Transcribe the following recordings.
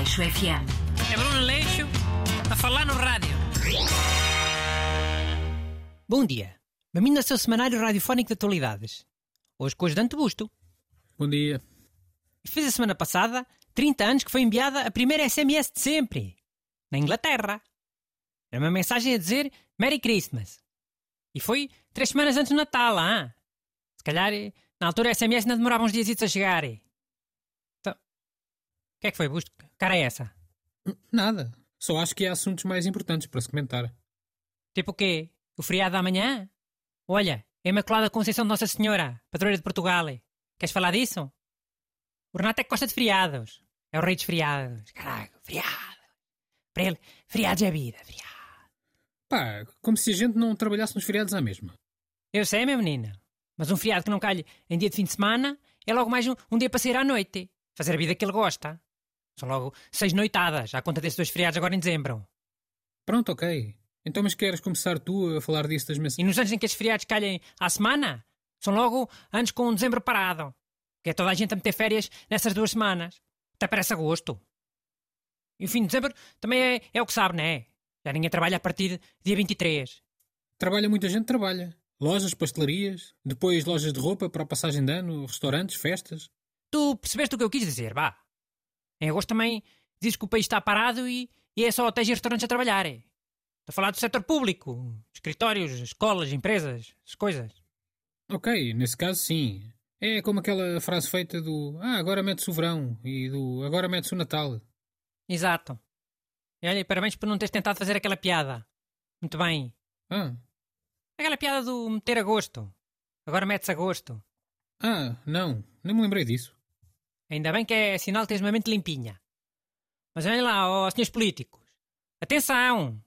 Aleixo FM. É Bruno Leixo a falar no rádio. Bom dia. Bem-vindo ao seu semanário radiofónico de atualidades. Hoje com o ajudante Busto. Bom dia. Fez a semana passada 30 anos que foi enviada a primeira SMS de sempre. Na Inglaterra. Era uma mensagem a dizer Merry Christmas. E foi três semanas antes do Natal, ah? Se calhar, na altura, a SMS ainda demorava uns dias a chegar. Então, o que é que foi, Busto? Cara é essa? Nada. Só acho que há assuntos mais importantes para se comentar. Tipo o quê? O feriado da manhã? Olha, é a Imaculada Conceição de Nossa Senhora, padroeira de Portugal. Queres falar disso? O Renato é que gosta de feriados. É o rei dos feriados. Caralho, feriado. Para ele, feriados é vida, feriado. Pá, como se a gente não trabalhasse nos feriados à mesma. Eu sei, meu menino. Mas um feriado que não calhe em dia de fim de semana é logo mais um, um dia para sair à noite. Fazer a vida que ele gosta. São logo seis noitadas, à conta desses dois feriados agora em dezembro. Pronto, ok. Então, mas queres começar tu a falar disso das E mensagens? nos anos em que estes feriados calhem à semana, são logo anos com um dezembro parado. Que é toda a gente a meter férias nessas duas semanas. Até parece agosto. E o fim de dezembro também é, é o que sabe, não é? Já ninguém trabalha a partir de dia 23. Trabalha muita gente, trabalha. Lojas, pastelarias, depois lojas de roupa para a passagem de ano, restaurantes, festas. Tu percebeste o que eu quis dizer, vá? Em agosto também diz que o país está parado e, e é só hotéis e restaurantes a trabalhar. é? Estou a falar do setor público, escritórios, escolas, empresas, as coisas. Ok, nesse caso sim. É como aquela frase feita do Ah, agora mete-se o verão e do Agora mete-se o Natal. Exato. E olha, parabéns por não teres tentado fazer aquela piada. Muito bem. Ah, Aquela piada do meter agosto. Agora metes agosto. ah, não, não me lembrei disso. Ainda bem que é sinal que tens uma mente limpinha. Mas olhem lá, ó senhores políticos. Atenção!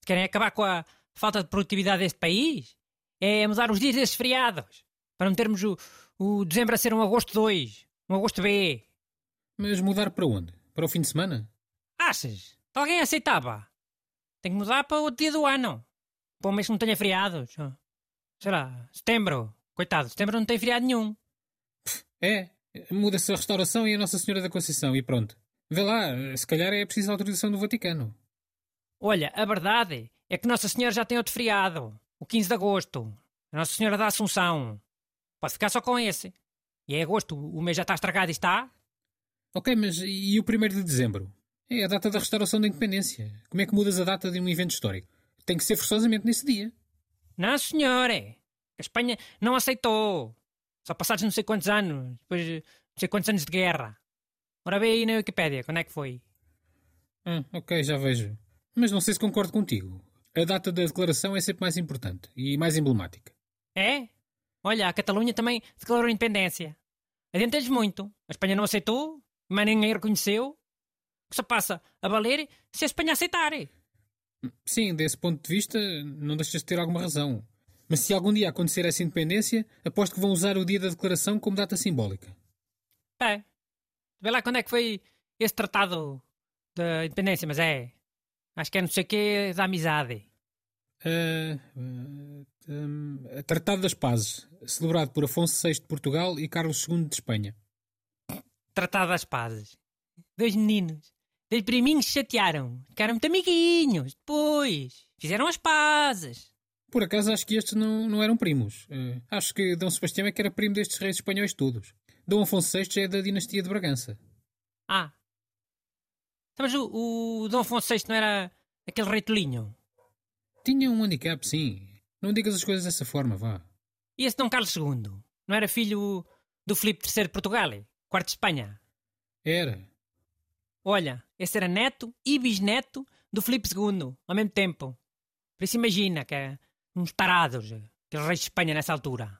Se querem acabar com a falta de produtividade deste país, é mudar os dias desses feriados. Para metermos o, o dezembro a ser um agosto 2. Um agosto B. Mas mudar para onde? Para o fim de semana? Achas? Alguém aceitava? Tem que mudar para outro dia do ano. Para um mês que não tenha feriados. Sei lá, setembro. Coitado, setembro não tem feriado nenhum. É, muda-se a restauração e a Nossa Senhora da Conceição e pronto. Vê lá, se calhar é preciso autorização do Vaticano. Olha, a verdade é que Nossa Senhora já tem outro feriado, o 15 de agosto. A Nossa Senhora da Assunção. Pode ficar só com esse. E é agosto, o mês já está estragado e está? Ok, mas e o 1 de dezembro? É a data da restauração da independência. Como é que mudas a data de um evento histórico? Tem que ser forçosamente nesse dia. Não, senhora. A Espanha não aceitou. Só passados não sei quantos anos, depois de não sei quantos anos de guerra. Ora vê aí na Wikipédia, quando é que foi? Ah, ok, já vejo. Mas não sei se concordo contigo. A data da declaração é sempre mais importante e mais emblemática. É? Olha, a Catalunha também declarou independência. Adiantei-lhes muito. A Espanha não aceitou, mas ninguém reconheceu. O que só passa a valer se a Espanha aceitar. Sim, desse ponto de vista, não deixas de ter alguma razão. Mas se algum dia acontecer essa independência, aposto que vão usar o dia da declaração como data simbólica. É. Vê lá quando é que foi esse tratado da independência, mas é. Acho que é não sei o que da amizade. Ah, ah, hum, Tratado das Pazes, celebrado por Afonso VI de Portugal e Carlos II de Espanha. Tratado das pazes. Dois meninos. Dois priminhos chatearam. Ficaram muito amiguinhos. Depois. Fizeram as pazes. Por acaso acho que estes não, não eram primos. Eh, acho que Dom Sebastião é que era primo destes reis espanhóis todos. Dom Afonso VI é da dinastia de Bragança. Ah. Então, Mas o, o Dom Afonso VI não era aquele rei tolinho? Tinha um handicap, sim. Não digas as coisas dessa forma, vá. E esse Dom Carlos II? Não era filho do Filipe III de Portugal? Quarto de Espanha? Era. Olha, esse era neto e bisneto do Filipe II, ao mesmo tempo. Por isso imagina que uns tarados, aqueles reis de Espanha nessa altura.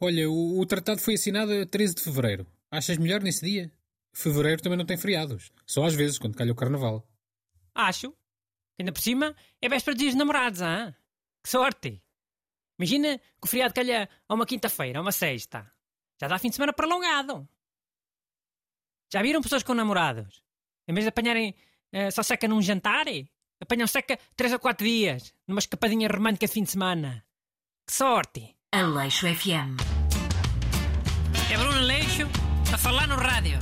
Olha, o, o tratado foi assinado a 13 de fevereiro. Achas melhor nesse dia? Fevereiro também não tem feriados. Só às vezes, quando calha o carnaval. Acho. Que ainda por cima é véspera de dias namorados, ah? Que sorte! Imagina que o feriado calha a uma quinta-feira, a uma sexta. Já dá fim de semana prolongado. Já viram pessoas com namorados? Em vez de apanharem eh, só seca num jantar, apanham seca três ou quatro dias, numa escapadinha romântica de fim de semana. Que sorte! Aleixo FM. É Bruno Leixo a falar no rádio.